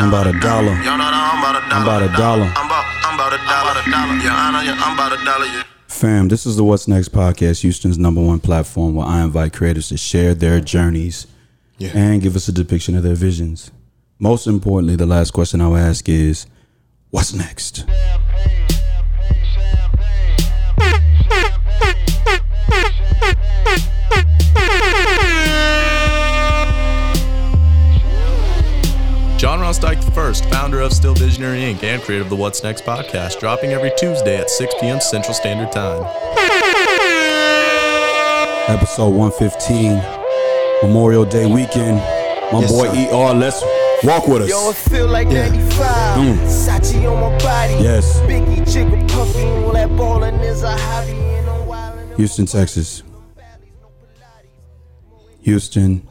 I'm about a dollar. Y'all know that I'm about a I'm dollar. about a dollar. I'm about, I'm about a dollar. Your Honor, yeah, I'm about a dollar. Fam, this is the What's Next podcast, Houston's number one platform where I invite creators to share their journeys Yeah. and give us a depiction of their visions. Most importantly, the last question I'll ask is, what's next? John Rostock first, founder of Still Visionary Inc. and creator of the What's Next podcast, dropping every Tuesday at 6 p.m. Central Standard Time. Episode 115, Memorial Day weekend. My Yes, boy sir. ER, let's walk with us. Yo, it feel like 95. Mm. Sachi on my body. Yes. Biggie, Jigga, Puffy, all that ballin' is a hobby. And I'm wildin'. Houston, Texas. Houston,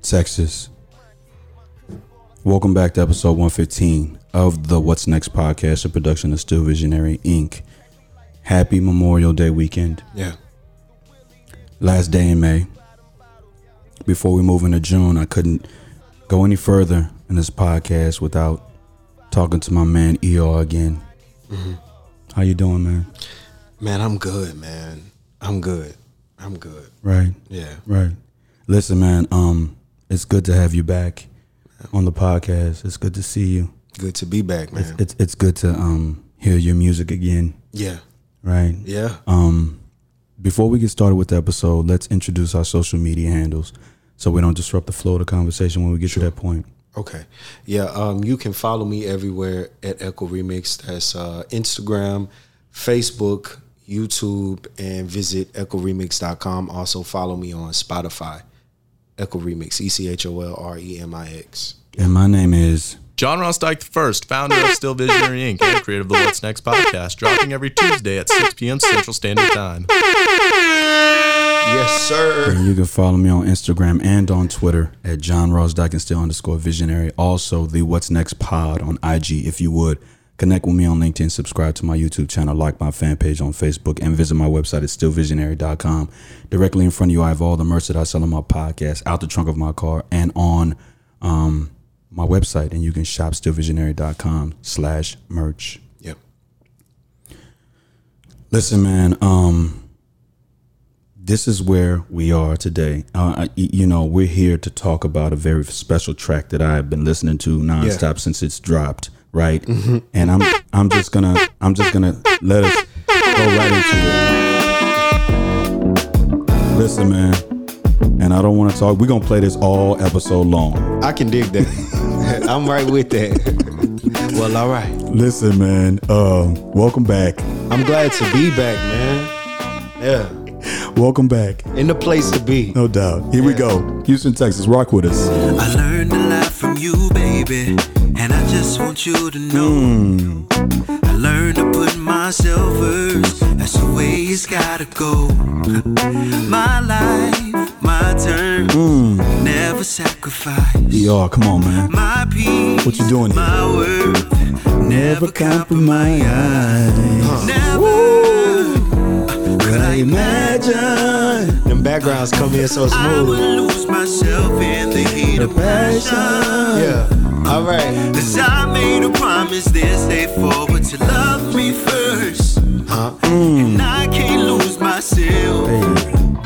Texas. Welcome back to episode 115 of the What's Next podcast, a production of Still Visionary Inc. Happy Memorial Day weekend. Yeah. Last day in May. Before we move into June, I couldn't go any further in this podcast without talking to my man ER again. How you doing, man? Man, I'm good, man. I'm good. I'm good. Right. Yeah. Right. Listen, man, um, it's good to have you back on the podcast. It's good to see you. Good to be back, man. It's it's good to um hear your music again, yeah. right? Yeah. Um before we get started with the episode, let's introduce our social media handles so we don't disrupt the flow of the conversation when we get to that point. Okay. Yeah. Um, you can follow me everywhere at Echo Remix. That's uh, Instagram, Facebook, YouTube, and visit echoremix.com. Also follow me on Spotify. Echo Remix, E C H O L R E M I X. And my name is John Rostock first, founder of Still Visionary Inc. and creator of the What's Next podcast, dropping every Tuesday at 6 p.m. Central Standard Time. Yes, sir. and you can follow me on Instagram and on Twitter at John Rosdock and still underscore visionary. Also the What's Next Pod on IG if you would. Connect with me on LinkedIn, subscribe to my YouTube channel, like my fan page on Facebook, and visit my website at stillvisionary.com. Directly in front of you, I have all the merch that I sell on my podcast, out the trunk of my car, and on um, my website. And you can shop stillvisionary.com slash merch. Yep. Listen, man. Um, this is where we are today. Uh, you know, we're here to talk about a very special track that I've been listening to nonstop since it's dropped, right? And I'm, I'm just gonna, I'm just gonna let us go right into it. Listen, man. And I don't want to talk. We're gonna play this all episode long. I can dig that. I'm right with that. well, all right. Listen, man. Um, welcome back. I'm glad to be back, man. Yeah. Welcome back. In the place to be. No doubt. Here we go. Houston, Texas. Rock with us. I learned a lot from you, baby, and I just want you to know. I learned to put myself first. That's the way it's gotta go. My life, my turn, never sacrifice. ER, come on, man. My peace, What you doing here? my worth, never compromise. Never could I imagine Them backgrounds come in so I would smooth. lose myself in the heat of passion. Yeah. All right. Cause I made a promise this day forward to love me first. Huh? And I can't lose myself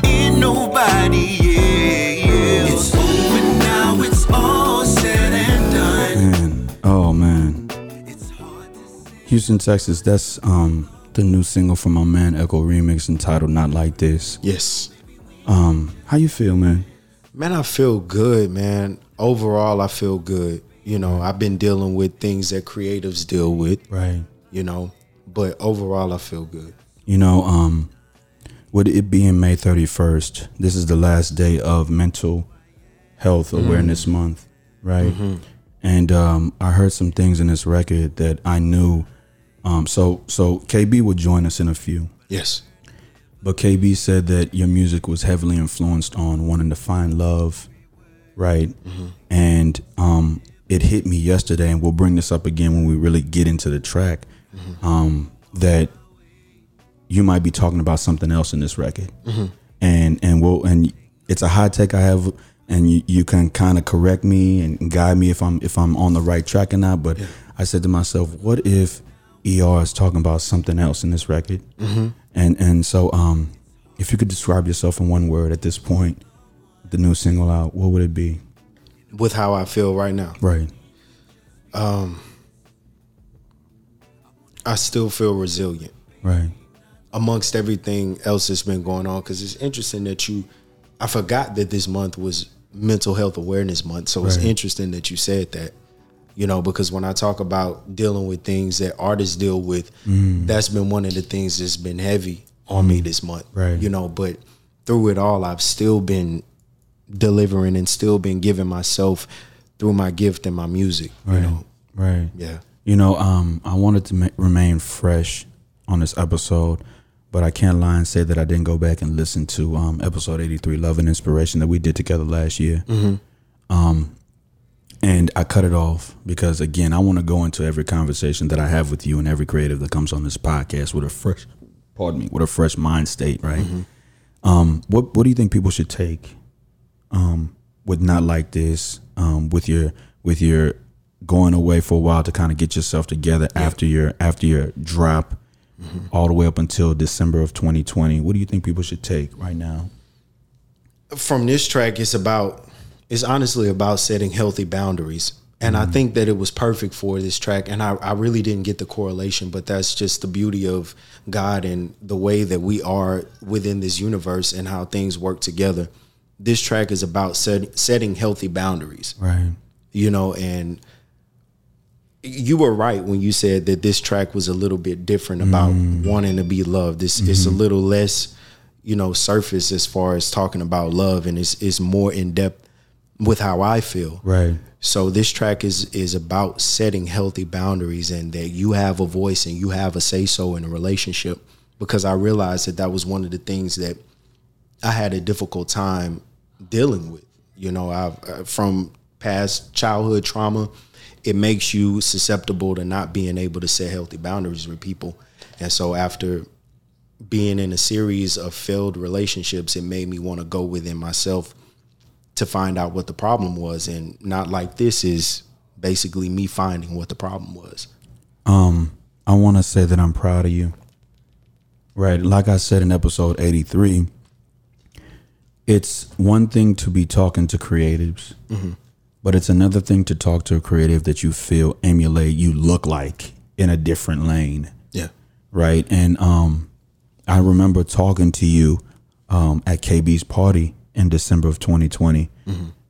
in nobody, yeah, yeah. It's over now, it's all said and done. Man, oh man, It's hard to say. Houston, Texas. That's um the new single from my man Echo Remix entitled "Not Like This." Yes. Um, how you feel, man? Man, I feel good, man. Overall, I feel good. You know, I've been dealing with things that creatives deal with, Right. you know, but overall, I feel good. You know, um, with it being May thirty first, this is the last day of Mental Health Awareness Month, right? And um, I heard some things in this record that I knew. Um, so so KB will join us in a few. Yes. But KB said that your music was heavily influenced on wanting to find love, right? And um, it hit me yesterday, and we'll bring this up again when we really get into the track. Um, that you might be talking about something else in this record, and and we'll and it's a high take I have and you, you can kind of correct me and guide me if I'm if I'm on the right track or not. But I said to myself, what if ER is talking about something else in this record? Mm-hmm. And and so um, if you could describe yourself in one word at this point, the new single out, what would it be? With how I feel right now, Right. Um, I still feel resilient. Right. amongst everything else that's been going on because it's interesting that you i forgot that this month was mental health awareness month so it's interesting that you said that you know because when i talk about dealing with things that artists deal with that's been one of the things that's been heavy on me this month Right. you know but through it all i've still been delivering and still been giving myself through my gift and my music you Right. know Right. yeah You know, um, I wanted to ma- remain fresh on this episode, but I can't lie and say that I didn't go back and listen to um, episode 83, Love and Inspiration, that we did together last year. Um, and I cut it off because, again, I want to go into every conversation that I have with you and every creative that comes on this podcast with a fresh, pardon me, with a fresh mind state, right? Um, what What do you think people should take um, with not like this, um, with your with your going away for a while to kind of get yourself together after your after your drop, all the way up until December of 2020. What do you think people should take right now? from this track it's about it's honestly about setting healthy boundaries. And i think that it was perfect for this track and I, I really didn't get the correlation but that's just the beauty of god and the way that we are within this universe and how things work together this track is about set, setting healthy boundaries. Right. you know and you were right when you said that this track was a little bit different about mm. wanting to be loved. This it's a mm-hmm. little less you know surface as far as talking about love and it's, it's more in depth with how i feel. Right. so this track is is about setting healthy boundaries and that you have a voice and you have a say so in a relationship because I realized that that was one of the things that I had a difficult time dealing with. You know, I've uh, from past childhood trauma, it makes you susceptible to not being able to set healthy boundaries with people. And so after being in a series of failed relationships, it made me want to go within myself to find out what the problem was and not like this is basically me finding what the problem was Um, I want to say that I'm proud of you. Right, like I said in episode 83, it's one thing to be talking to creatives, but it's another thing to talk to a creative that you feel emulate, you look like in a different lane. yeah right? And um, I remember talking to you um, at KB's party in December of 2020,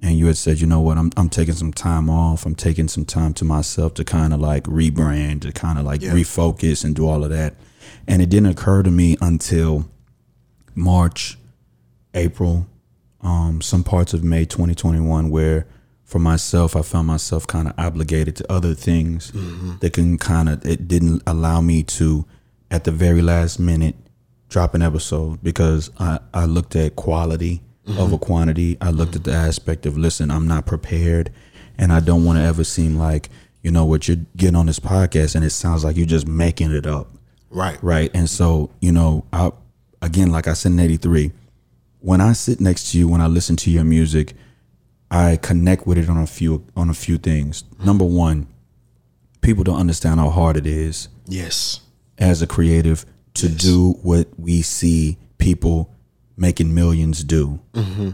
and you had said, you know what, I'm I'm taking some time off. I'm taking some time to myself to kind of like rebrand, to kind of like Yeah. refocus and do all of that. And it didn't occur to me until March, April, um, some parts of May 2021, where for myself, I found myself kind of obligated to other things mm-hmm. that can kind of, it didn't allow me to, at the very last minute, drop an episode because I, I looked at quality over mm-hmm. quantity. I looked at the mm-hmm. aspect of, listen, I'm not prepared and I don't want to ever seem like, you know, what you're getting on this podcast and it sounds like you're just making it up. Right. Right. And so you know i again like i said in 83 when i sit next to you when i listen to your music i connect with it on a few on a few things. Number one people don't understand how hard it is yes. as a creative to do what we see people making millions do. Mm-hmm.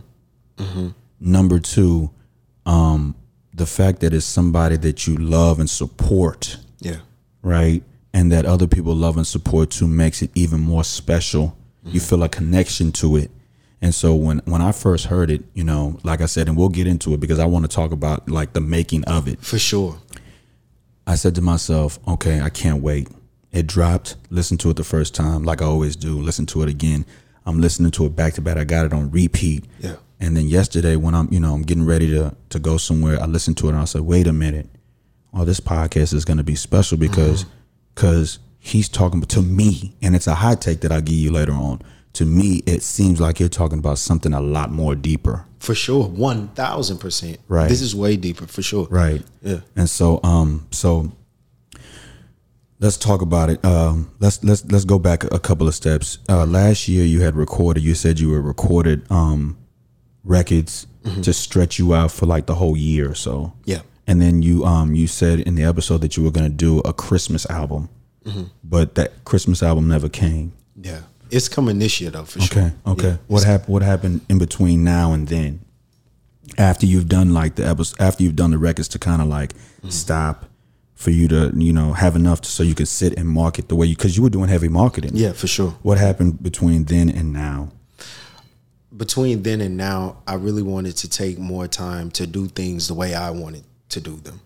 Mm-hmm. Number two um the fact that it's somebody that you love and support yeah. right? And that other people love and support too makes it even more special. You mm-hmm. feel a connection to it. And so when when I first heard it, you know, like I said, and we'll get into it because I want to talk about like the making of it. for sure I said to myself, okay, I can't wait. It dropped. Listen to it the first time, like I always do. Listen to it again. I'm listening to it back to back. I got it on repeat. Yeah. And then yesterday, when I'm, you know, I'm getting ready to to go somewhere, I listened to it and I said, wait a minute. Oh, this podcast is going to be special because uh-huh. because he's talking to me, and it's a hot take that I'll give you later on. To me, it seems like you're talking about something a lot more deeper. for sure 1000% Right. this is way deeper for sure Right. Yeah. And so um so let's talk about it. Um let's let's let's go back a couple of steps. Uh last year you had recorded you said you were recorded um records to stretch you out for like the whole year or so. Yeah. And then you um you said in the episode that you were gonna do a Christmas album, Mm-hmm. but that Christmas album never came. Yeah. It's coming this year though, for Okay, sure. okay. Yeah. What happened? What happened in between now and then? After you've done like the episode, after you've done the records to kind of like Mm-hmm. stop for you to you know have enough to, so you could sit and market the way you because you were doing heavy marketing. Yeah, for sure. What happened between then and now? between then and now, I really wanted to take more time to do things the way I wanted to do them.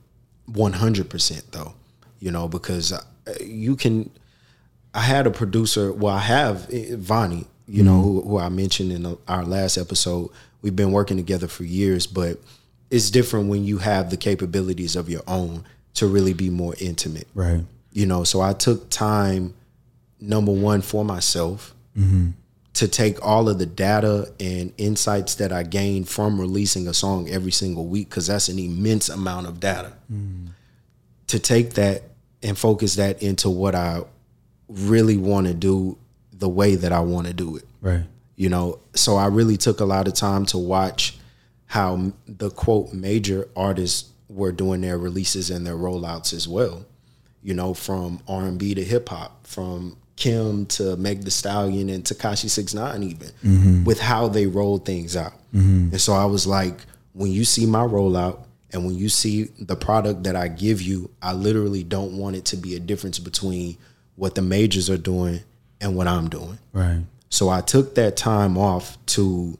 100% though, you know, because uh, you can, I had a producer, well, I have eh, Vonnie, you know, who, who I mentioned in the- our last episode. We've been working together for years, but it's different when you have the capabilities of your own to really be more intimate Right. you know so i took time number one for myself to take all of the data and insights that i gained from releasing a song every single week because that's an immense amount of data to take that and focus that into what i really want to do the way that i want to do it. Right. you know so i really took a lot of time to watch how the quote major artists were doing their releases and their rollouts as well. You know from r&b to hip-hop from kim to Meg Thee Stallion and Tekashi Six Nine, even mm-hmm. with how they rolled things out. Mm-hmm. And so i was like when you see my rollout and when you see the product that i give you i literally don't want it to be a difference between what the majors are doing and what i'm doing Right. so I took that time off to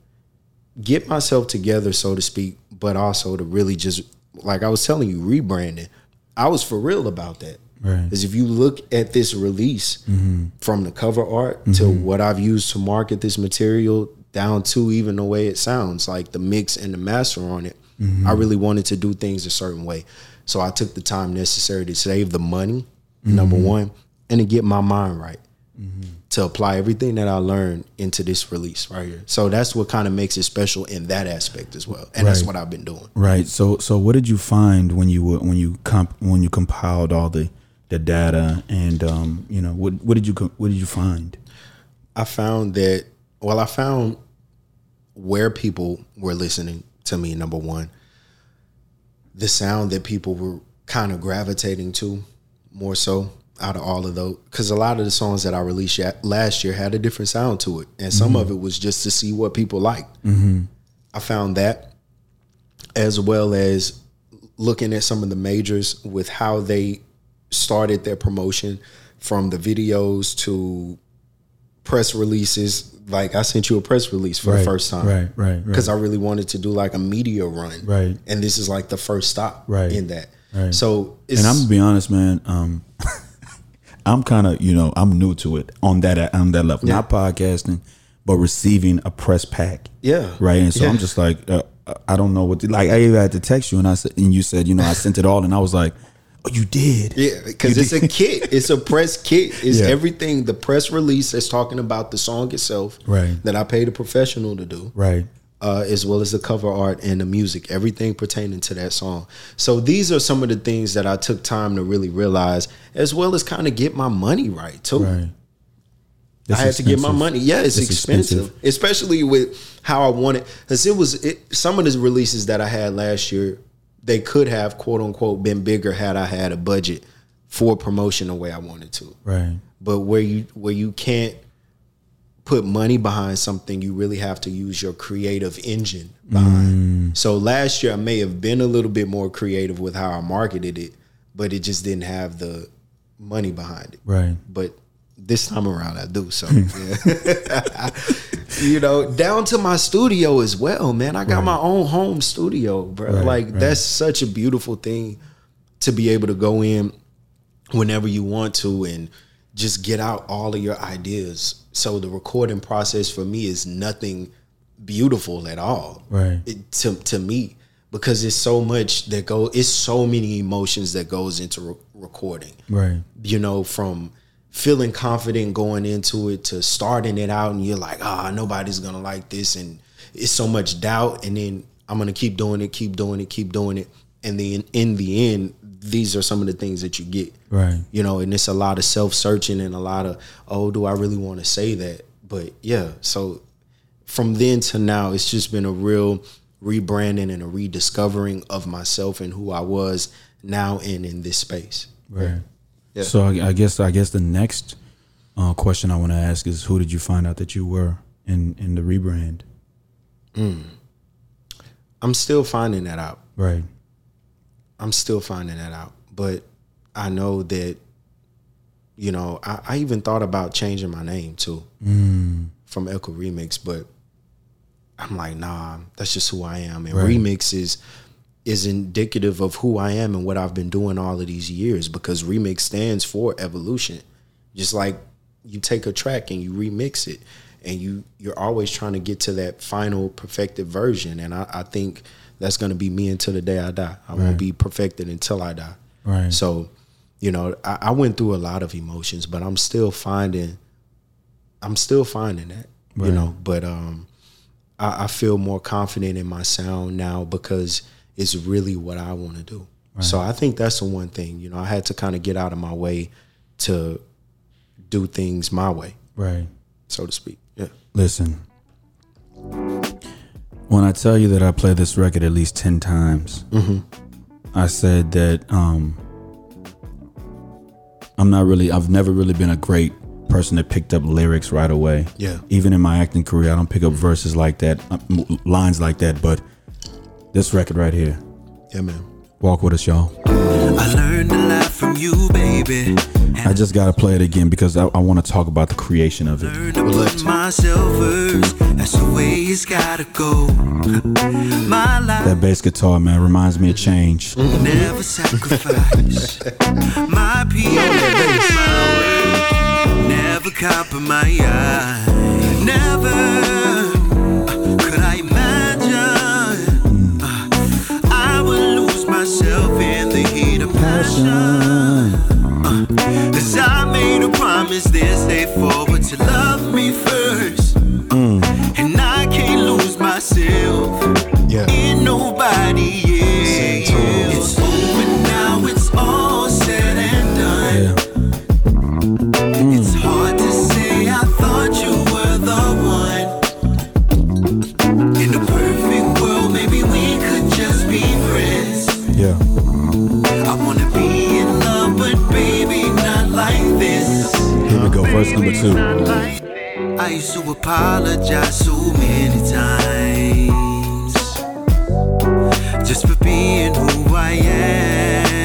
get myself together, so to speak, but also to really just, like I was telling you, rebranding. I was for real about that. Right. Because if you look at this release mm-hmm. from the cover art to mm-hmm. what I've used to market this material down to even the way it sounds, like the mix and the master on it, mm-hmm. I really wanted to do things a certain way. So I took the time necessary to save the money, number one, and to get my mind right to apply everything that I learned into this release right here. So that's what kind of makes it special in that aspect as well. And that's what I've been doing. Right. So so what did you find when you were when you comp when you compiled all the the data and um you know what what did you what did you find? I found that well, I found where people were listening to me, number one, the sound that people were kind of gravitating to more so out of all of those. Because a lot of the songs that I released last year had a different sound to it. And some of it was just to see what people liked. I found that as well as looking at some of the majors with how they started their promotion from the videos to press releases. Like I sent you a press release for the first time, right, right, right. Because I really wanted to do like a media run, Right. And this is like the first stop, Right, In that, right. So, it's, And I'm gonna be honest, man. Um, I'm kind of you know I'm new to it on that on that level, Yeah. not podcasting, but receiving a press pack. Yeah. Right. And so Yeah. I'm just like uh, I don't know what to, like I even had to text you and I said and you said you know I sent it all and I was like oh you did Yeah, because it's a kit. It's a press kit. It's Yeah. everything. The press release that's talking about the song itself, Right. That I paid a professional to do, right uh, as well as the cover art and the music, everything pertaining to that song. So these are some of the things that I took time to really realize, as well as kind of get my money right too. right. I had to get my money. Yeah, it's, It's expensive. expensive. especially with how I wanted. Because it was it, some of the releases that I had last year, they could have quote unquote been bigger had I had a budget for promotion the way I wanted to. Right. But where you where you can't put money behind something, you really have to use your creative engine behind. Mm. So last year I may have been a little bit more creative with how I marketed it, but it just didn't have the money behind it Right. but this time around I do. So, you know, down to my studio as well, man. I got my own home studio, bro. Right, like right. that's such a beautiful thing to be able to go in whenever you want to and just get out all of your ideas. So the recording process for me is nothing beautiful at all. Right. It, to to me because it's so much that go it's so many emotions that goes into re- recording Right. you know, from feeling confident going into it to starting it out and you're like, ah, nobody's gonna like this and it's so much doubt and then I'm gonna keep doing it, keep doing it, keep doing it. And then in the end, these are some of the things that you get. Right. You know, and it's a lot of self searching and a lot of, oh, do I really want to say that? But yeah, so from then to now, it's just been a real rebranding and a rediscovering of myself and who I was now and in this space. Right. Yeah. So I, I guess I guess the next uh, question I want to ask is, who did you find out that you were in in the rebrand? I'm still finding that out. Right. I'm still finding that out. But I know that, you know, I, I even thought about changing my name too mm. from Echo Remix, but I'm like, nah, that's just who I am. And Right. Remix is is indicative of who I am and what I've been doing all of these years because Remix stands for evolution. Just like you take a track and you remix it and you you're always trying to get to that final perfected version. And I, I think that's gonna be me until the day I die. I Right. won't be perfected until I die. Right. So, you know, I, I went through a lot of emotions, but I'm still finding I'm still finding that. You know, but um I, I feel more confident in my sound now because it's really what I want to do. So I think that's the one thing. You know, I had to kind of get out of my way to do things my way, Right. so to speak. Yeah. Listen. When I tell you that I play this record at least ten times, I said that um, I'm not really. I've never really been a great person that picked up lyrics right away. Yeah. Even in my acting career, I don't pick up verses like that, uh, lines like that. But this record right here, Yeah, man. Walk with us, y'all. I learned a lot from you, baby. I just gotta play it again because I, I want to talk about the creation of it. Learn to put myself first. That's the way it's gotta go. My life That bass guitar, man, reminds me of change. never sacrifice. my peace. Never compromise. Never I used to apologize so many times just for being who I am.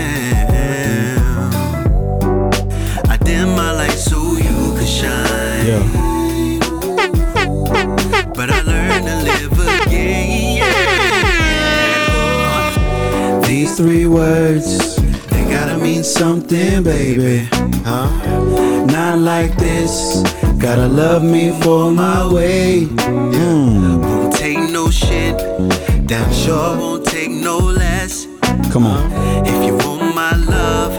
I dim my light so you could shine, Yeah. but I learned to live again. These three words, gotta mean something, baby. Huh? Not like this. Gotta love me for my way. Won't take no shit. Damn sure won't take no less. Come on. If you want my love,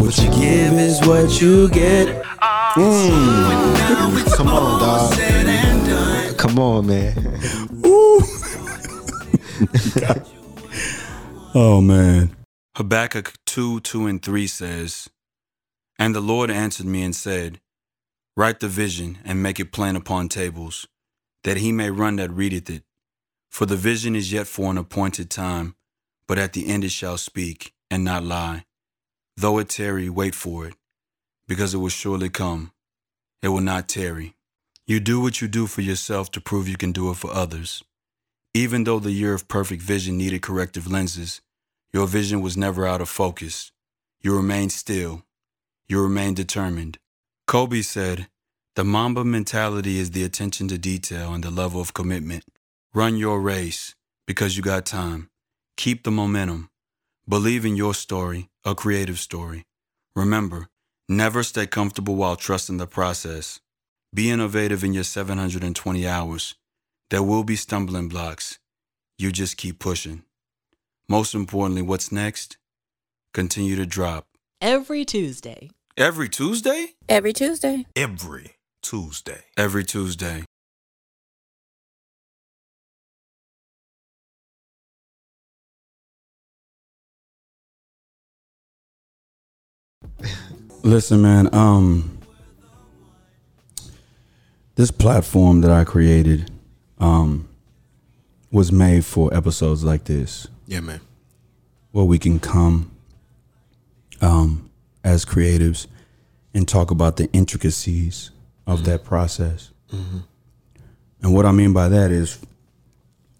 what you give is what you get. Mm. Come on, dog. Said and done. Come on, man. Oh man. Habakkuk 2 2 and 3 says, And the Lord answered me and said, Write the vision and make it plain upon tables, that he may run that readeth it. For the vision is yet for an appointed time, but at the end it shall speak and not lie. Though it tarry, wait for it, because it will surely come. It will not tarry. You do what you do for yourself to prove you can do it for others. Even though the year of perfect vision needed corrective lenses, your vision was never out of focus. You remained still. You remained determined. Kobe said, The Mamba mentality is the attention to detail and the level of commitment. Run your race because you got time. Keep the momentum. Believe in your story, a creative story. Remember, never stay comfortable while trusting the process. Be innovative in your 720 hours. There will be stumbling blocks. You just keep pushing. Most importantly, what's next? Continue to drop. every Tuesday. Every Tuesday? Every Tuesday. Every Tuesday. Every Tuesday. Listen, man, um this platform that I created, um was made for episodes like this, Yeah, man. where we can come um, as creatives and talk about the intricacies of that process. And what I mean by that is,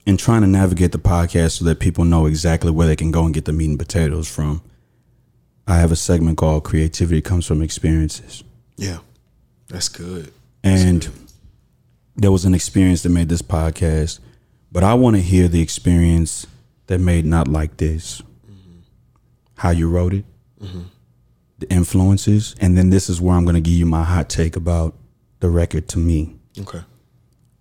in trying to navigate the podcast so that people know exactly where they can go and get the meat and potatoes from, I have a segment called Creativity Comes from Experiences. Yeah, that's good. And there was an experience that made this podcast, but I want to hear the experience that made Not Like This. Mm-hmm. How you wrote it, mm-hmm. the influences, and then this is where I'm going to give you my hot take about the record to me. Okay.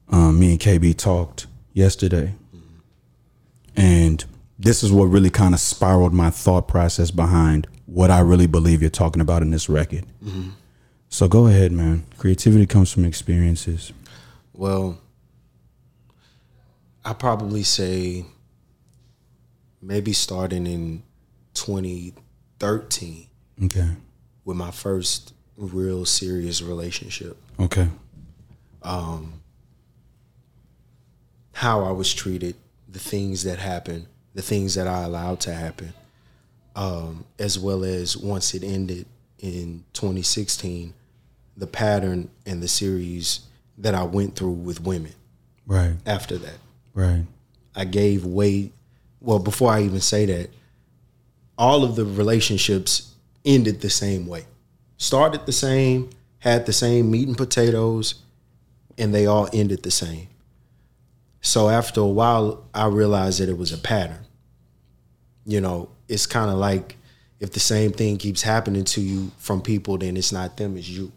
Um, me and KB talked yesterday, mm-hmm. and this is what really kind of spiraled my thought process behind what I really believe you're talking about in this record. So go ahead, man. Creativity comes from experiences. Well, I probably say maybe starting in 2013 Okay. with my first real serious relationship. Okay. Um, How I was treated, the things that happened, the things that I allowed to happen, um, as well as once it ended in 2016, the pattern and the series that I went through with women Right. after that. Right. I gave way. Well, before I even say that, all of the relationships ended the same way. Started the same, had the same meat and potatoes, and they all ended the same. So after a while, I realized that it was a pattern. You know, it's kind of like if the same thing keeps happening to you from people, then it's not them, it's you.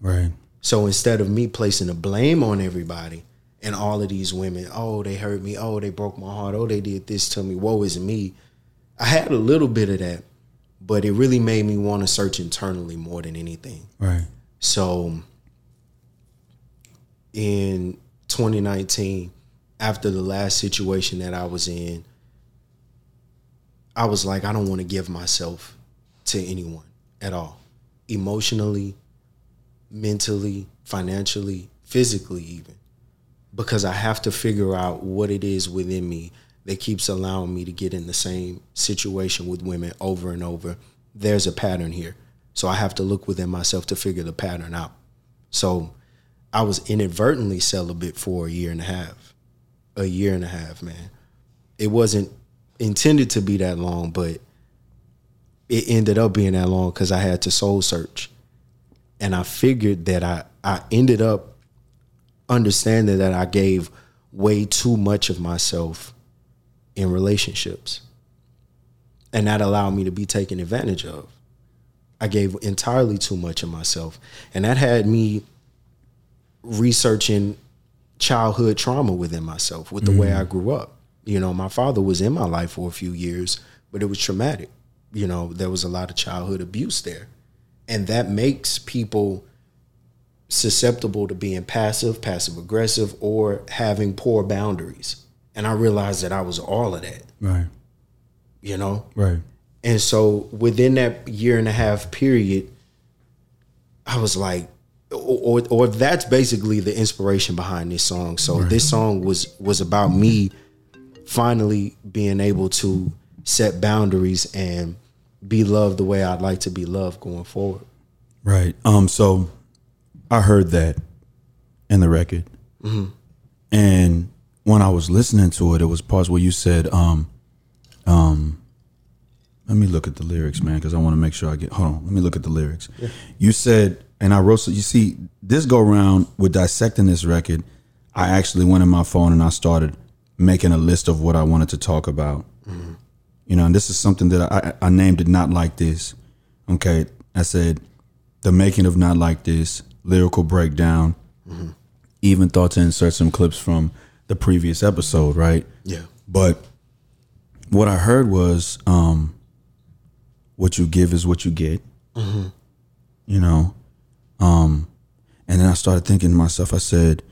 Right. So instead of me placing the blame on everybody and all of these women, oh, they hurt me, oh, they broke my heart, oh, they did this to me, woe is me. I had a little bit of that, but it really made me want to search internally more than anything. Right. So in 2019, after the last situation that I was in, I was like, I don't want to give myself to anyone at all. Emotionally, mentally, financially, physically, even. Because I have to figure out what it is within me that keeps allowing me to get in the same situation with women over and over. There's a pattern here. So I have to look within myself to figure the pattern out. So I was inadvertently celibate for a year and a half. A year and a half, man. It wasn't intended to be that long, but it ended up being that long because I had to soul search. And I figured that I, I ended up understanding that I gave way too much of myself in relationships. And that allowed me to be taken advantage of. I gave entirely too much of myself. And that had me researching childhood trauma within myself with the way mm-hmm. I grew up. You know, my father was in my life for a few years, but it was traumatic. You know, there was a lot of childhood abuse there. And that makes people susceptible to being passive, passive aggressive, or having poor boundaries. And I realized that I was all of that, Right. you know? Right. And so within that year and a half period, I was like, or, or, or that's basically the inspiration behind this song. So this song was was about me finally being able to set boundaries and be loved the way I'd like to be loved going forward. Right. Um. So, I heard that in the record, and when I was listening to it, it was parts where you said, um, um. Let me look at the lyrics, man, because I want to make sure I get. Hold on. Let me look at the lyrics. You said, and I wrote. So you see, this go round with dissecting this record. I actually went in my phone and I started making a list of what I wanted to talk about. You know, and this is something that I, I named it not like this. Okay, I said the making of not like this lyrical breakdown. Even thought to insert some clips from the previous episode, right? Yeah. But what I heard was, um, what you give is what you get. You know, um, and then I started thinking to myself. I said,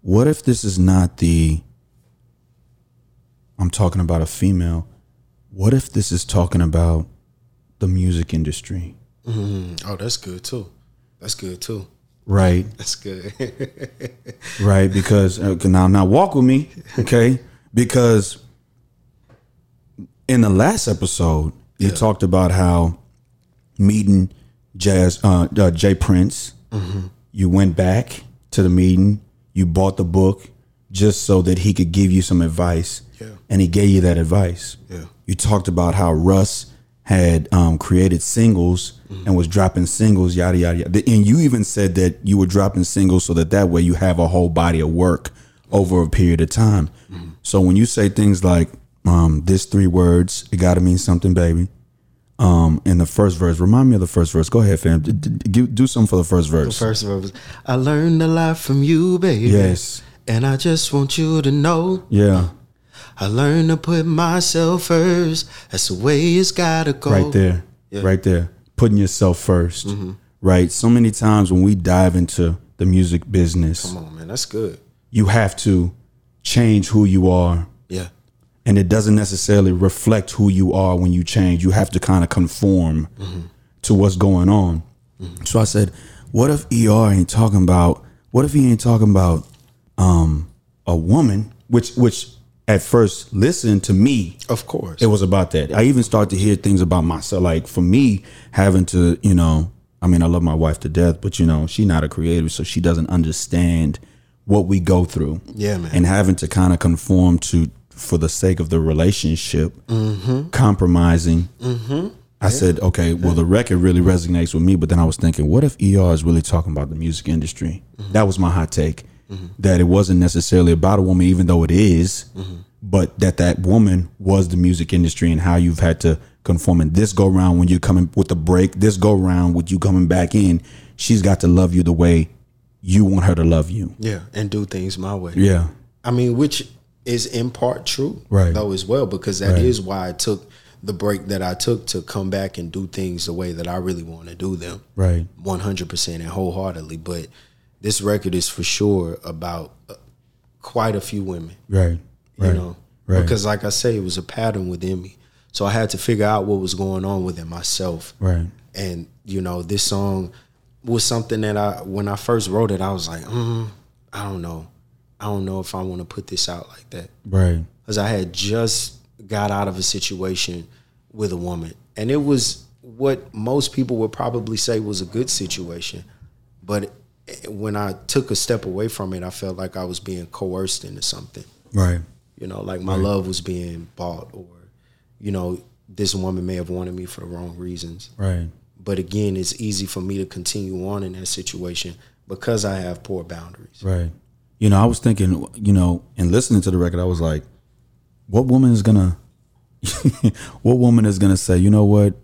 "What if this is not the?" I'm talking about a female. What if this is talking about the music industry, Oh, that's good too. That's good too. Right? That's good. right? Because uh, now, now walk with me, okay? because in the last episode you Yeah. talked about how meeting Jazz uh, uh, J. Prince. Mm-hmm. You went back to the meeting. You bought the book just so that he could give you some advice. Yeah. and he gave you that advice. Yeah. You talked about how Russ had um, created singles Mm-hmm. and was dropping singles, yada yada yada. And you even said that you were dropping singles so that that way you have a whole body of work over a period of time. Mm-hmm. So when you say things like um, this three words, it got to mean something, baby. Um, in the first verse, remind me of the first verse. Go ahead, fam. D- d- do something for the first verse. The First verse, I learned a lot from you, baby. Yes. And I just want you to know Yeah, I learned to put myself first. That's the way it's gotta go. right there, Yeah. right there. Putting yourself 1st Mm-hmm. right? So many times when we dive into the music business, Come on, man. That's good. you have to change who you are Yeah. and it doesn't necessarily reflect who you are when you change you have to kind of conform to what's going on so i said what if er ain't talking about what if he ain't talking about um a woman which which at first listened to me Of course. it was about that. I even started to hear things about myself. Like for me, having to, you know, I mean, I love my wife to death, but you know, she's not a creative, so she doesn't understand what we go through. Yeah, man. And having to kind of conform to, for the sake of the relationship, Mm-hmm. compromising. I said, okay, well, the record really resonates with me, but then I was thinking, what if ER is really talking about the music industry? Mm-hmm. That was my hot take. That it wasn't necessarily about a woman, even though it is, Mm-hmm. but that that woman was the music industry and how you've had to conform. And this go round when you're coming with the break, this go round with you coming back in, she's got to love you the way you want her to love you. yeah. And do things my way. Yeah. I mean, which is in part true, Right. Though as well, because that is Right. why I took the break that I took to come back and do things the way that I really want to do them, Right. one hundred percent and wholeheartedly. But this record is for sure about uh, quite a few women, Right. you Right. know, Right. because like I say, it was a pattern within me, so I had to figure out what was going on within myself, Right. and you know, this song was something that I when I first wrote it, I was like, mm, I don't know, I don't know if I want to put this out like that Right. because I had just got out of a situation with a woman, and it was what most people would probably say was a good situation, but when I took a step away from it, I felt like I was being coerced into something. Right. You know, like my love was being bought, or you know, this woman may have wanted me for the wrong reasons. Right. But again, it's easy for me to continue on in that situation because I have poor boundaries. Right. You know, I was thinking, you know, and listening to the record, I was like, what woman is gonna what woman is gonna say, you know what?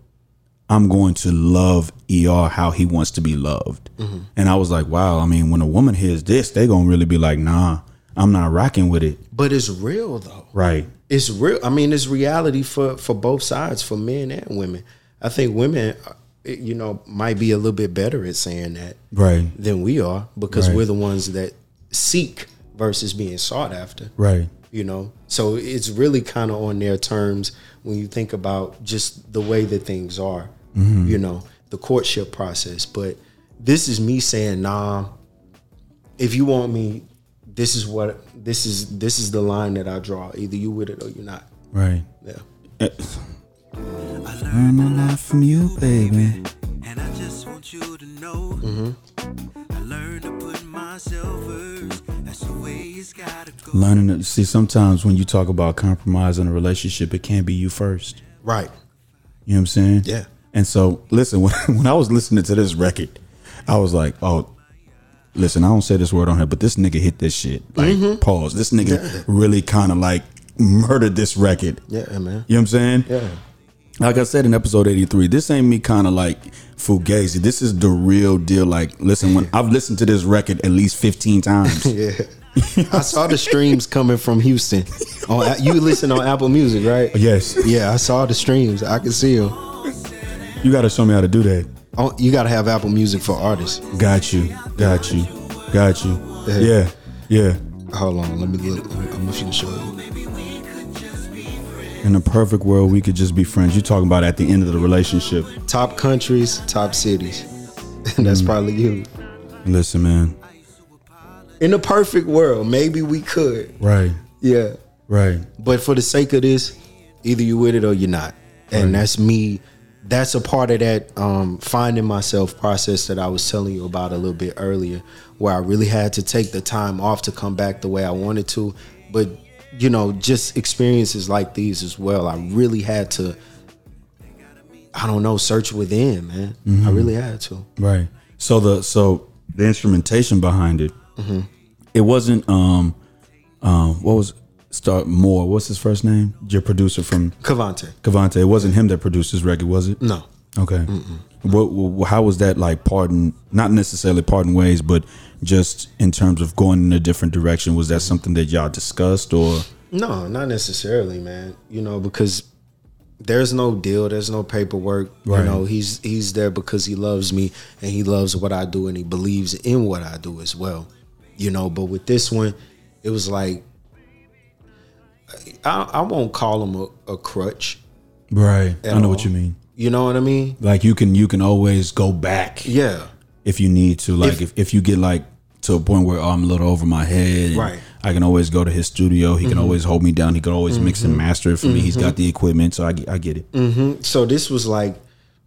I'm going to love ER how he wants to be loved. And I was like, wow, I mean, when a woman hears this, they're gonna really be like, nah, I'm not rocking with it. But it's real though. Right. it's real. I mean, it's reality for for both sides, for men and women. I think women, uh, you know, might be a little bit better at saying that Right. than we are because Right. we're the ones that seek versus being sought after. Right. You know, so it's really kind of on their terms when you think about just the way that things are. You know, the courtship process. But this is me saying, nah. If you want me, this is what this is. This is the line that I draw. Either you with it or you're not. Right. Yeah. I learned a lot from you, baby. And I just want you to know mm-hmm. I learned to put myself first. That's the way it's gotta go. Learning to see sometimes when you talk about compromise in a relationship, it can't be you first. Right. You know what I'm saying? Yeah. And so, listen, when, when I was listening to this record, I was like, oh, listen, I don't say this word on here, but this nigga hit this shit. Like, Mm-hmm. pause. This nigga really kind of like murdered this record. Yeah, man. You know what I'm saying? Yeah. Like I said in episode 83, this ain't me kind of like fugazi. This is the real deal. Like, listen, when I've listened to this record at least 15 times. Yeah. I saw the streams coming from Houston. On you listen on Apple Music, right? yes. Yeah, I saw the streams. I can see them. You got to show me how to do that. Oh, you got to have Apple Music for artists. Got you. Got you. Got you. Yeah. Yeah. Hold on, let me look. I'm gonna show you. In a perfect world, we could just be friends. You're talking about at the end of the relationship. Top countries, top cities. And that's mm. probably you. Listen, man. In a perfect world, maybe we could. Right. Yeah. Right. But for the sake of this, either you with it or you're not. And that's me. That's a part of that um, finding myself process that I was telling you about a little bit earlier, where I really had to take the time off to come back the way I wanted to. But you know, just experiences like these as well. I really had to. I don't know, search within, man. I really had to. Right. So the so the instrumentation behind it, it wasn't um um what was start Moore. What's his first name? Your producer from Cavante. Cavante. It wasn't him that produced this record, was it? No. Okay. What, what how was that like? Pardon, not necessarily pardon ways, but just in terms of going in a different direction. Was that something that y'all discussed or? No, not necessarily, man. You know, because there's no deal, there's no paperwork. Right. You know, he's he's there because he loves me and he loves what I do and he believes in what I do as well. You know, but with this one, it was like I, I won't call him a, a crutch. Right. I know what you mean. You know what I mean? Like you can you can always go back. Yeah. if you need to. Like If- if, if, you get like to a point where oh, I'm a little over my head, Right. Mm-hmm. I can always go to his studio. He can mm-hmm. always hold me down. He can always mix and mm-hmm. master it for me. He's got mm-hmm. the equipment, so I, get- I get it. so this was like,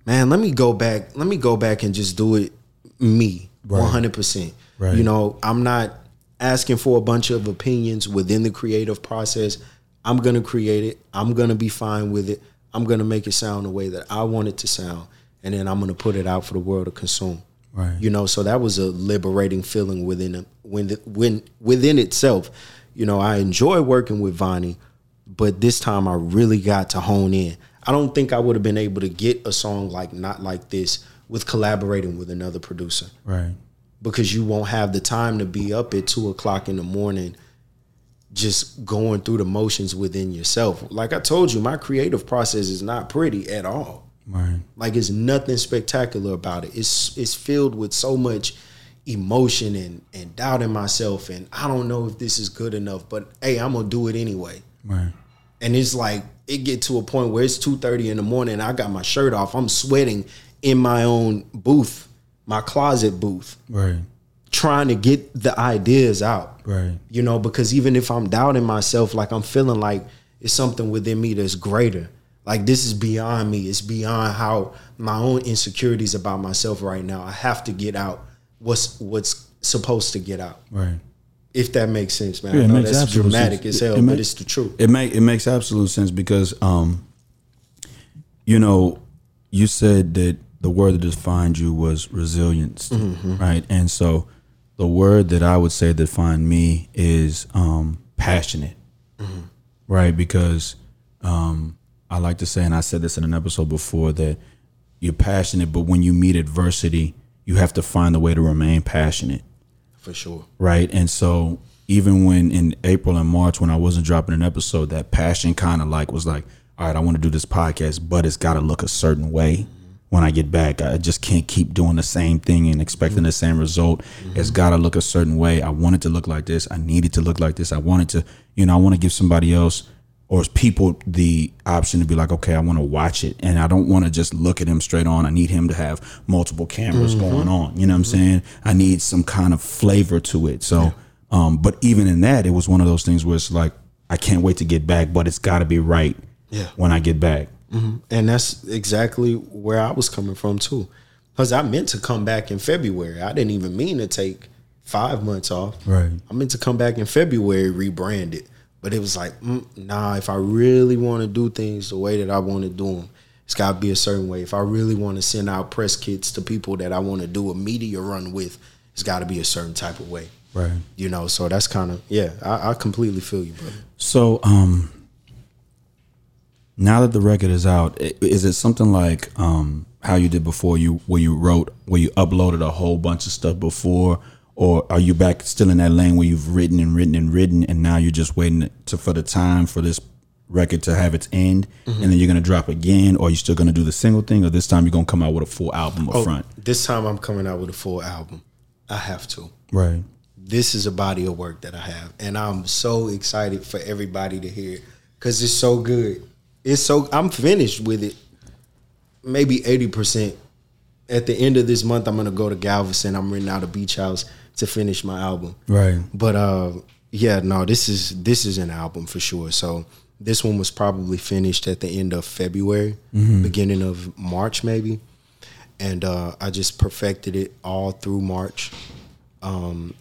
man, let me go back. Let me go back and just do it me, one hundred percent. Right. You know, I'm not asking for a bunch of opinions within the creative process. I'm gonna create it. I'm gonna be fine with it. I'm gonna make it sound the way that I want it to sound, and then I'm gonna put it out for the world to consume. Right. You know, so that was a liberating feeling within it- when when within itself. You know, I enjoy working with Vonnie, but this time I really got to hone in. I don't think I would have been able to get a song like Not Like This with collaborating with another producer Right. because you won't have the time to be up at two o'clock in the morning just going through the motions within yourself. Like I told you, my creative process is not pretty at all. Right. Like it's nothing spectacular about it. It's it's filled with so much emotion and and doubting myself and I don't know if this is good enough, but hey, I'm gonna do it anyway. Right. And it's like it get to a point where it's two thirty in the morning. I got my shirt off. I'm sweating in my own booth, my closet booth, Right. Trying to get the ideas out. Right. You know, because even if I'm doubting myself, like I'm feeling like it's something within me that's greater. Like this is beyond me. It's beyond how my own insecurities about myself right now. I have to get out what's what's supposed to get out. Right. If that makes sense, man. Yeah, I know makes that's dramatic sense. as hell, It- it but it's the truth. It make it makes absolute sense because um, you know, you said that the word that defined you was resilience, right? And so the word that I would say defined me is um passionate. Right? Because um I like to say and I said this in an episode before that you're passionate, but when you meet adversity, you have to find a way to remain passionate For sure. right? And so even when in April and March when I wasn't dropping an episode, that passion kind of like was like, all right, I want to do this podcast, but it's got to look a certain way. When I get back, I just can't keep doing the same thing and expecting the same result. Mm-hmm. It's got to look a certain way. I want it to look like this. I need it to look like this. I wanted to, you know, I want to give somebody else or people the option to be like, okay, I want to watch it, and I don't want to just look at him straight on. I need him to have multiple cameras mm-hmm. going on. You know what I'm mm-hmm. saying? I need some kind of flavor to it. So, um, but even in that, it was one of those things where it's like, I can't wait to get back, but it's got to be right. Yeah. When I get back. And that's exactly where I was coming from too. Because I meant to come back in February. I didn't even mean to take five months off. Right. I meant to come back in February, rebrand it. But it was like, mm, nah, if I really want to do things the way that I want to do them, it's got to be a certain way. If I really want to send out press kits to people that I want to do a media run with, it's got to be a certain type of way. Right. You know, so that's kind of, yeah, I, I completely feel you, brother. So, um, now that the record is out, is it something like um, how you did before? You where you wrote, where you uploaded a whole bunch of stuff before, or are you back still in that lane where you've written and written and written, and now you're just waiting to for the time for this record to have its end, and then you're gonna drop again, or are you still gonna do the single thing, or this time you're gonna come out with a full album up front? This time I'm coming out with a full album. I have to. Right. this is a body of work that I have, and I'm so excited for everybody to hear it because it's so good. It's so I'm finished with it, maybe eighty percent. At the end of this month, I'm gonna go to Galveston. I'm renting out a beach house to finish my album. Right. But uh, Yeah, no, this is this is an album for sure. So this one was probably finished at the end of February, beginning of March maybe, and uh, I just perfected it all through March, um,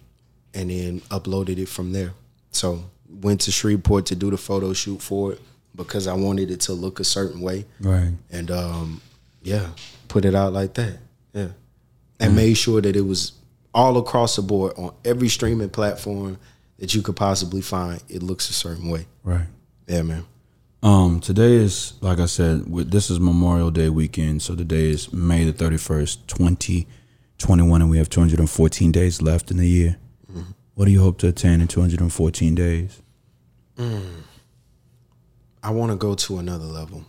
and then uploaded it from there. So went to Shreveport to do the photo shoot for it because I wanted it to look a certain way, Right. and um, yeah, put it out like that. Yeah, and made sure that it was all across the board on every streaming platform that you could possibly find. It looks a certain way. Right. Yeah, man. Um, today is like I said, this is Memorial Day weekend, so today is May the thirty first, twenty twenty one, and we have two hundred and fourteen days left in the year. What do you hope to attain in two hundred and fourteen days? I want to go to another level.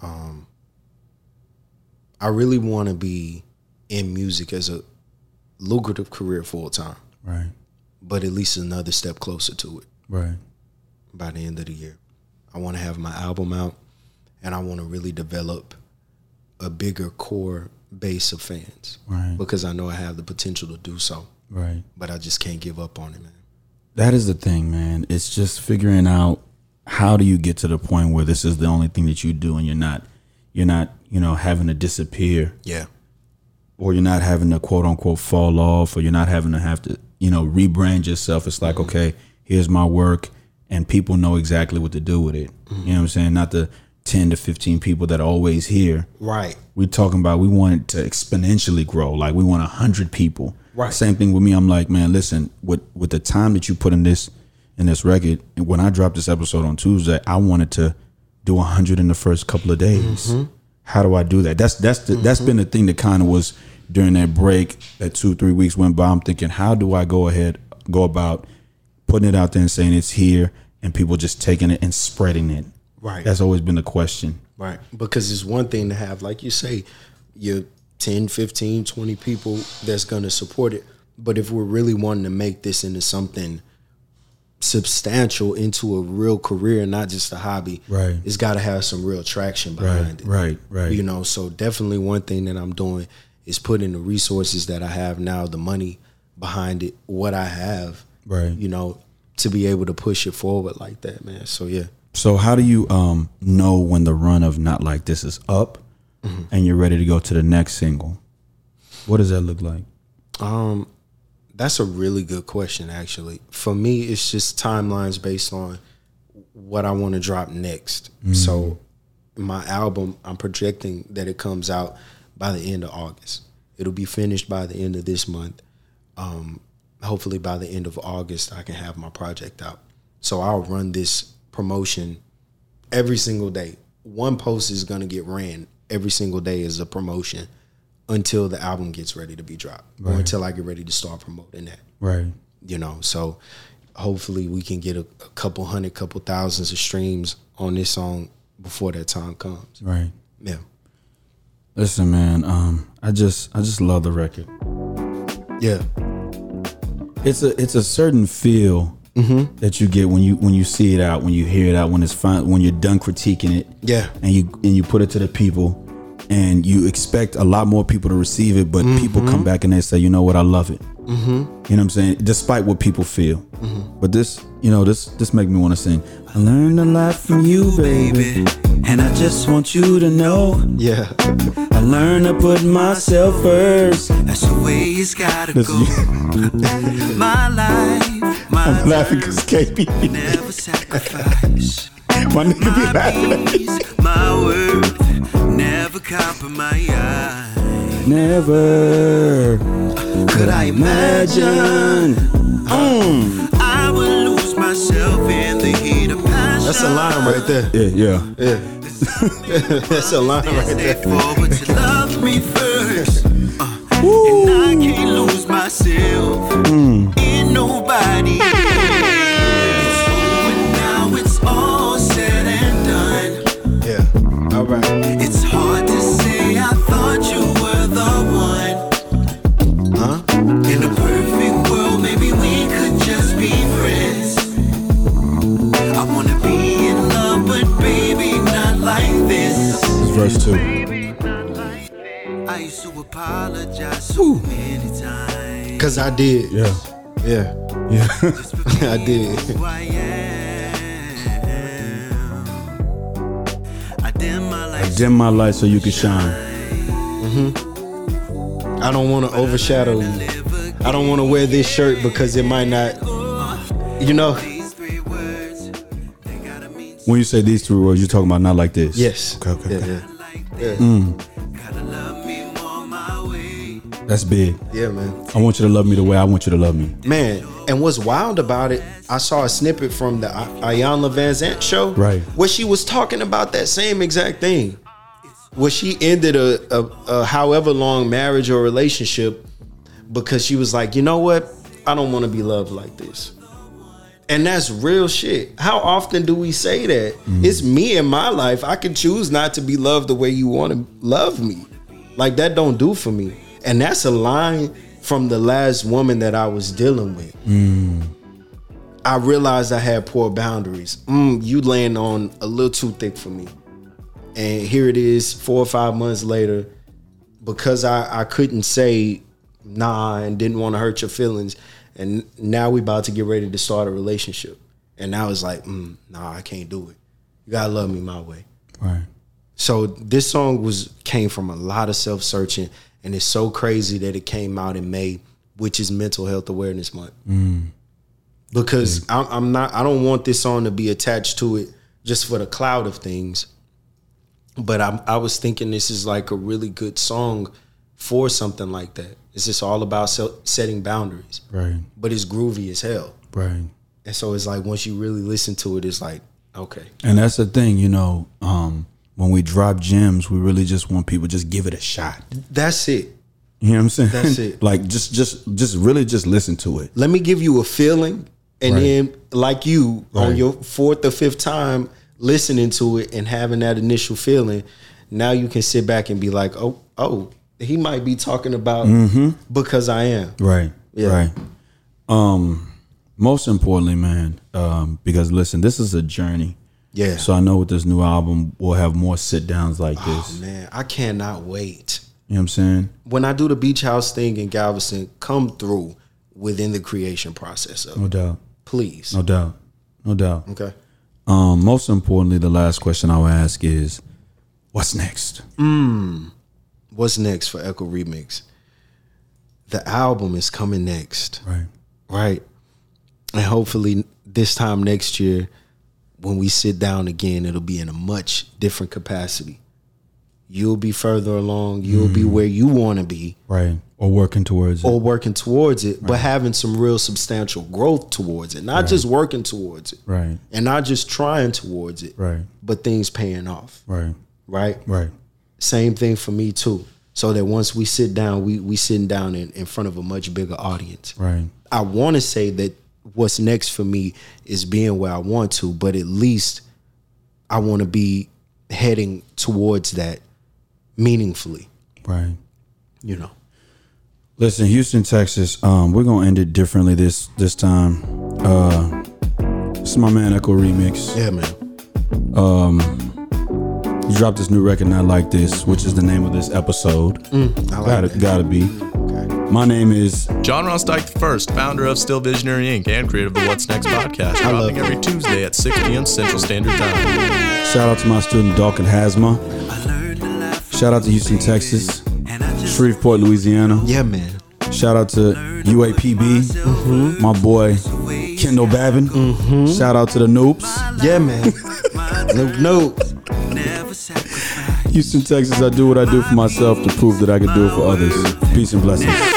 Um, I really want to be in music as a lucrative career full time, Right. but at least another step closer to it Right. by the end of the year. I want to have my album out, and I want to really develop a bigger core base of fans Right. because I know I have the potential to do so, Right. but I just can't give up on it, man. That is the thing, man. It's just figuring out how do you get to the point where this is the only thing that you do and you're not you're not, you know, having to disappear Yeah, or you're not having to quote unquote fall off or you're not having to have to, you know, rebrand yourself. It's like, mm-hmm. okay, here's my work and people know exactly what to do with it. You know mm-hmm. what I'm saying? Not the 10 to 15 people that are always here. right. We're talking about we want it to exponentially grow. Like we want hundred people. Right. Same thing with me. I'm like, man, listen, with with the time that you put in this in this record, and when I dropped this episode on Tuesday, I wanted to do hundred in the first couple of days. Mm-hmm. How do I do that? That's that's the, that's been the thing that kind of was during that break, that two three weeks went by. I'm thinking, how do I go ahead go about putting it out there and saying it's here, and people just taking it and spreading it. Right. That's always been the question. Right. Because it's one thing to have, like you say, your 10, 15, 20 people that's going to support it. But if we're really wanting to make this into something substantial, into a real career, not just a hobby, Right. it's got to have some real traction Right, behind it. right, right. You know, so definitely one thing that I'm doing is putting the resources that I have now, the money behind it, what I have, Right. you know, to be able to push it forward like that, man. So, yeah. So how do you um know when the run of not like this is up and you're ready to go to the next single? What does that look like? Um, that's a really good question, actually. For me, it's just timelines based on what I want to drop next. So, my album, I'm projecting that it comes out by the end of August. It'll be finished by the end of this month. Um, hopefully, by the end of August, I can have my project out. So, I'll run this promotion every single day. One post is going to get ran every single day as a promotion until the album gets ready to be dropped or until I get ready to start promoting that. Right. You know, so hopefully we can get a, a couple hundred, couple thousands of streams on this song before that time comes. Right. Yeah. Listen, man, um, I just I just love the record. Yeah. It's a it's a certain feel that you get when you when you see it out, when you hear it out, when it's fine, when you're done critiquing it. Yeah. and you and you put it to the people and you expect a lot more people to receive it but people come back and they say you know what? I love it. Mm-hmm. you know what i'm saying? Despite what people feel. But this you know this this make me want to sing i learned a lot from you baby and i just want you to know. Yeah. i learned to put myself first. That's the way it's gotta This- go. My life, my i'm laughing because KP never sacrifice. my nigga be laughing. my worth, never compromise. never Could I imagine Mm. I would lose myself in the heat of passion? That's a line right there. yeah yeah Yeah. That's a line right there. forward to love me first. Uh, and I can't lose myself in nobody. In a perfect world, maybe we could just be friends. I wanna be in love, but baby, not like this. it's verse two I used to apologize so many times. Because I did. yeah Yeah, Yeah. I did. I dim my lights. Dim my light so you can shine. Mm-hmm. I don't want to overshadow you. I don't want to wear this shirt because it might not, you know. These three words, they gotta mean When you say these three words, you're talking about not like this. Yes. Okay, okay, Yeah, okay. yeah. like this. Gotta love me mm. more my way. That's big. Yeah, man. I want you to love me the way I want you to love me. Man, and what's wild about it, I saw a snippet from the Iyanla Vanzant show, Right. where she was talking about that same exact thing. Where she ended a, a, a however long marriage or relationship because she was like, you know what, I don't want to be loved like this. And that's real shit. How often do we say that? It's me in my life. I can choose not to be loved the way you want to love me. Like that don't do for me. And that's a line from the last woman that I was dealing with. I realized I had poor boundaries. Mm, you laying on a little too thick for me. And here it is, four or five months later, because I, I couldn't say nah and didn't want to hurt your feelings. And now we about to get ready to start a relationship. And now it's like, mm, nah, I can't do it. You gotta love me my way. Right. So this song was came from a lot of self searching, and it's so crazy that it came out in May, which is Mental Health Awareness Month. Because I'm, I'm not, I don't want this song to be attached to it just for the cloud of things. But I'm, I was thinking this is like a really good song for something like that. It's just all about se- setting boundaries, Right. but it's groovy as hell. Right. And so it's like once you really listen to it, it's like okay, And that's the thing, you know, um, when we drop gems, we really just want people just give it a shot. that's it. You know what I'm saying? That's it. like just just just really just listen to it. let me give you a feeling and Right. then like you on your fourth or fifth time listening to it and having that initial feeling now you can sit back and be like oh oh he might be talking about because i am Right. Yeah. Right. Um most importantly, man, um, because listen, this is a journey. yeah So I know with this new album we'll have more sit downs like this. man i cannot wait You know what I'm saying? when i do the beach house thing in galveston come through within the creation process of No doubt. please No doubt. No doubt. okay Um, most importantly, the last question I would ask is, what's next? What's next for echo remix the album is coming next Right. right? And hopefully this time next year, when we sit down again, it'll be in a much different capacity. You'll be further along. You'll be mm. where you want to be, Right. Or working towards it. or working towards it, but having some real substantial growth towards it. Not just working towards it, Right. and not just trying towards it, Right. but things paying off, Right. right? Right. Same thing for me too. So that once we sit down, we we sitting down in, in front of a much bigger audience. Right. I want to say that what's next for me is being where I want to, but at least I want to be heading towards that meaningfully, Right. you know. Listen, Houston, Texas. Um, we're gonna end it differently this this time. Uh, it's my man Echo Remix. Yeah, man. He dropped this new record, not like this, which is the name of this episode. Mm, I like gotta that. gotta be. Okay. My name is John Ross Dyke the first, founder of Still Visionary Inc. and creator of the What's Next podcast, I love dropping every Tuesday at 6 p.m. Central Standard Time. shout out to my student Dalkin Hasma. I learned to laugh Shout out to Houston, Texas. and I just Shreveport, Louisiana. Yeah, man. Shout out to UAPB, mm-hmm. my boy Kendall Babin. Mm-hmm. Shout out to the noobs. Yeah, man. no, no. Houston, Texas, I do what I do for myself to prove that I can do it for others. Peace and blessings.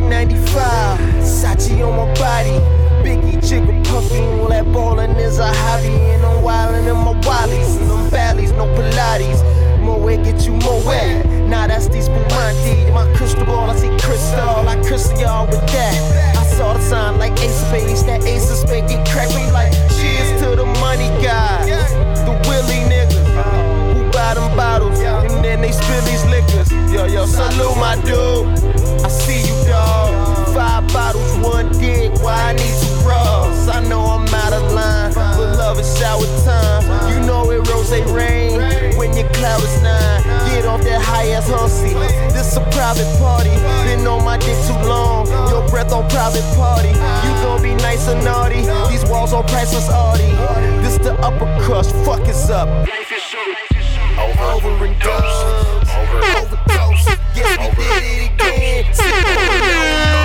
Like 95. Sachi on my body. Biggie, jigger, puffy. All that ballin' is a hobby. And I'm wildin' in my wallies. And them valleys, no Pilates. Way get you more wet. Nah, that's these Spumante. My crystal ball, I see crystal. I crystal y'all with that. I saw the sign like ace of spades. That ace of spades get cracked me like cheers to the money guys. The Willie niggas who buy them bottles and then they spill these liquors. Yo, yo, salute my dude. I see you, dog. Five bottles, one dick. Why I need two bras? I know I'm out of line, but love is shower time. You know it rose rain when your cloud is nine. Get off that high ass hussy. This a private party. Been on my dick too long. Your breath on private party. You gon' be nice and naughty. These walls on priceless Audi. This the upper crust. Fuck is up. Over and done. Overdose. Guess we be it again.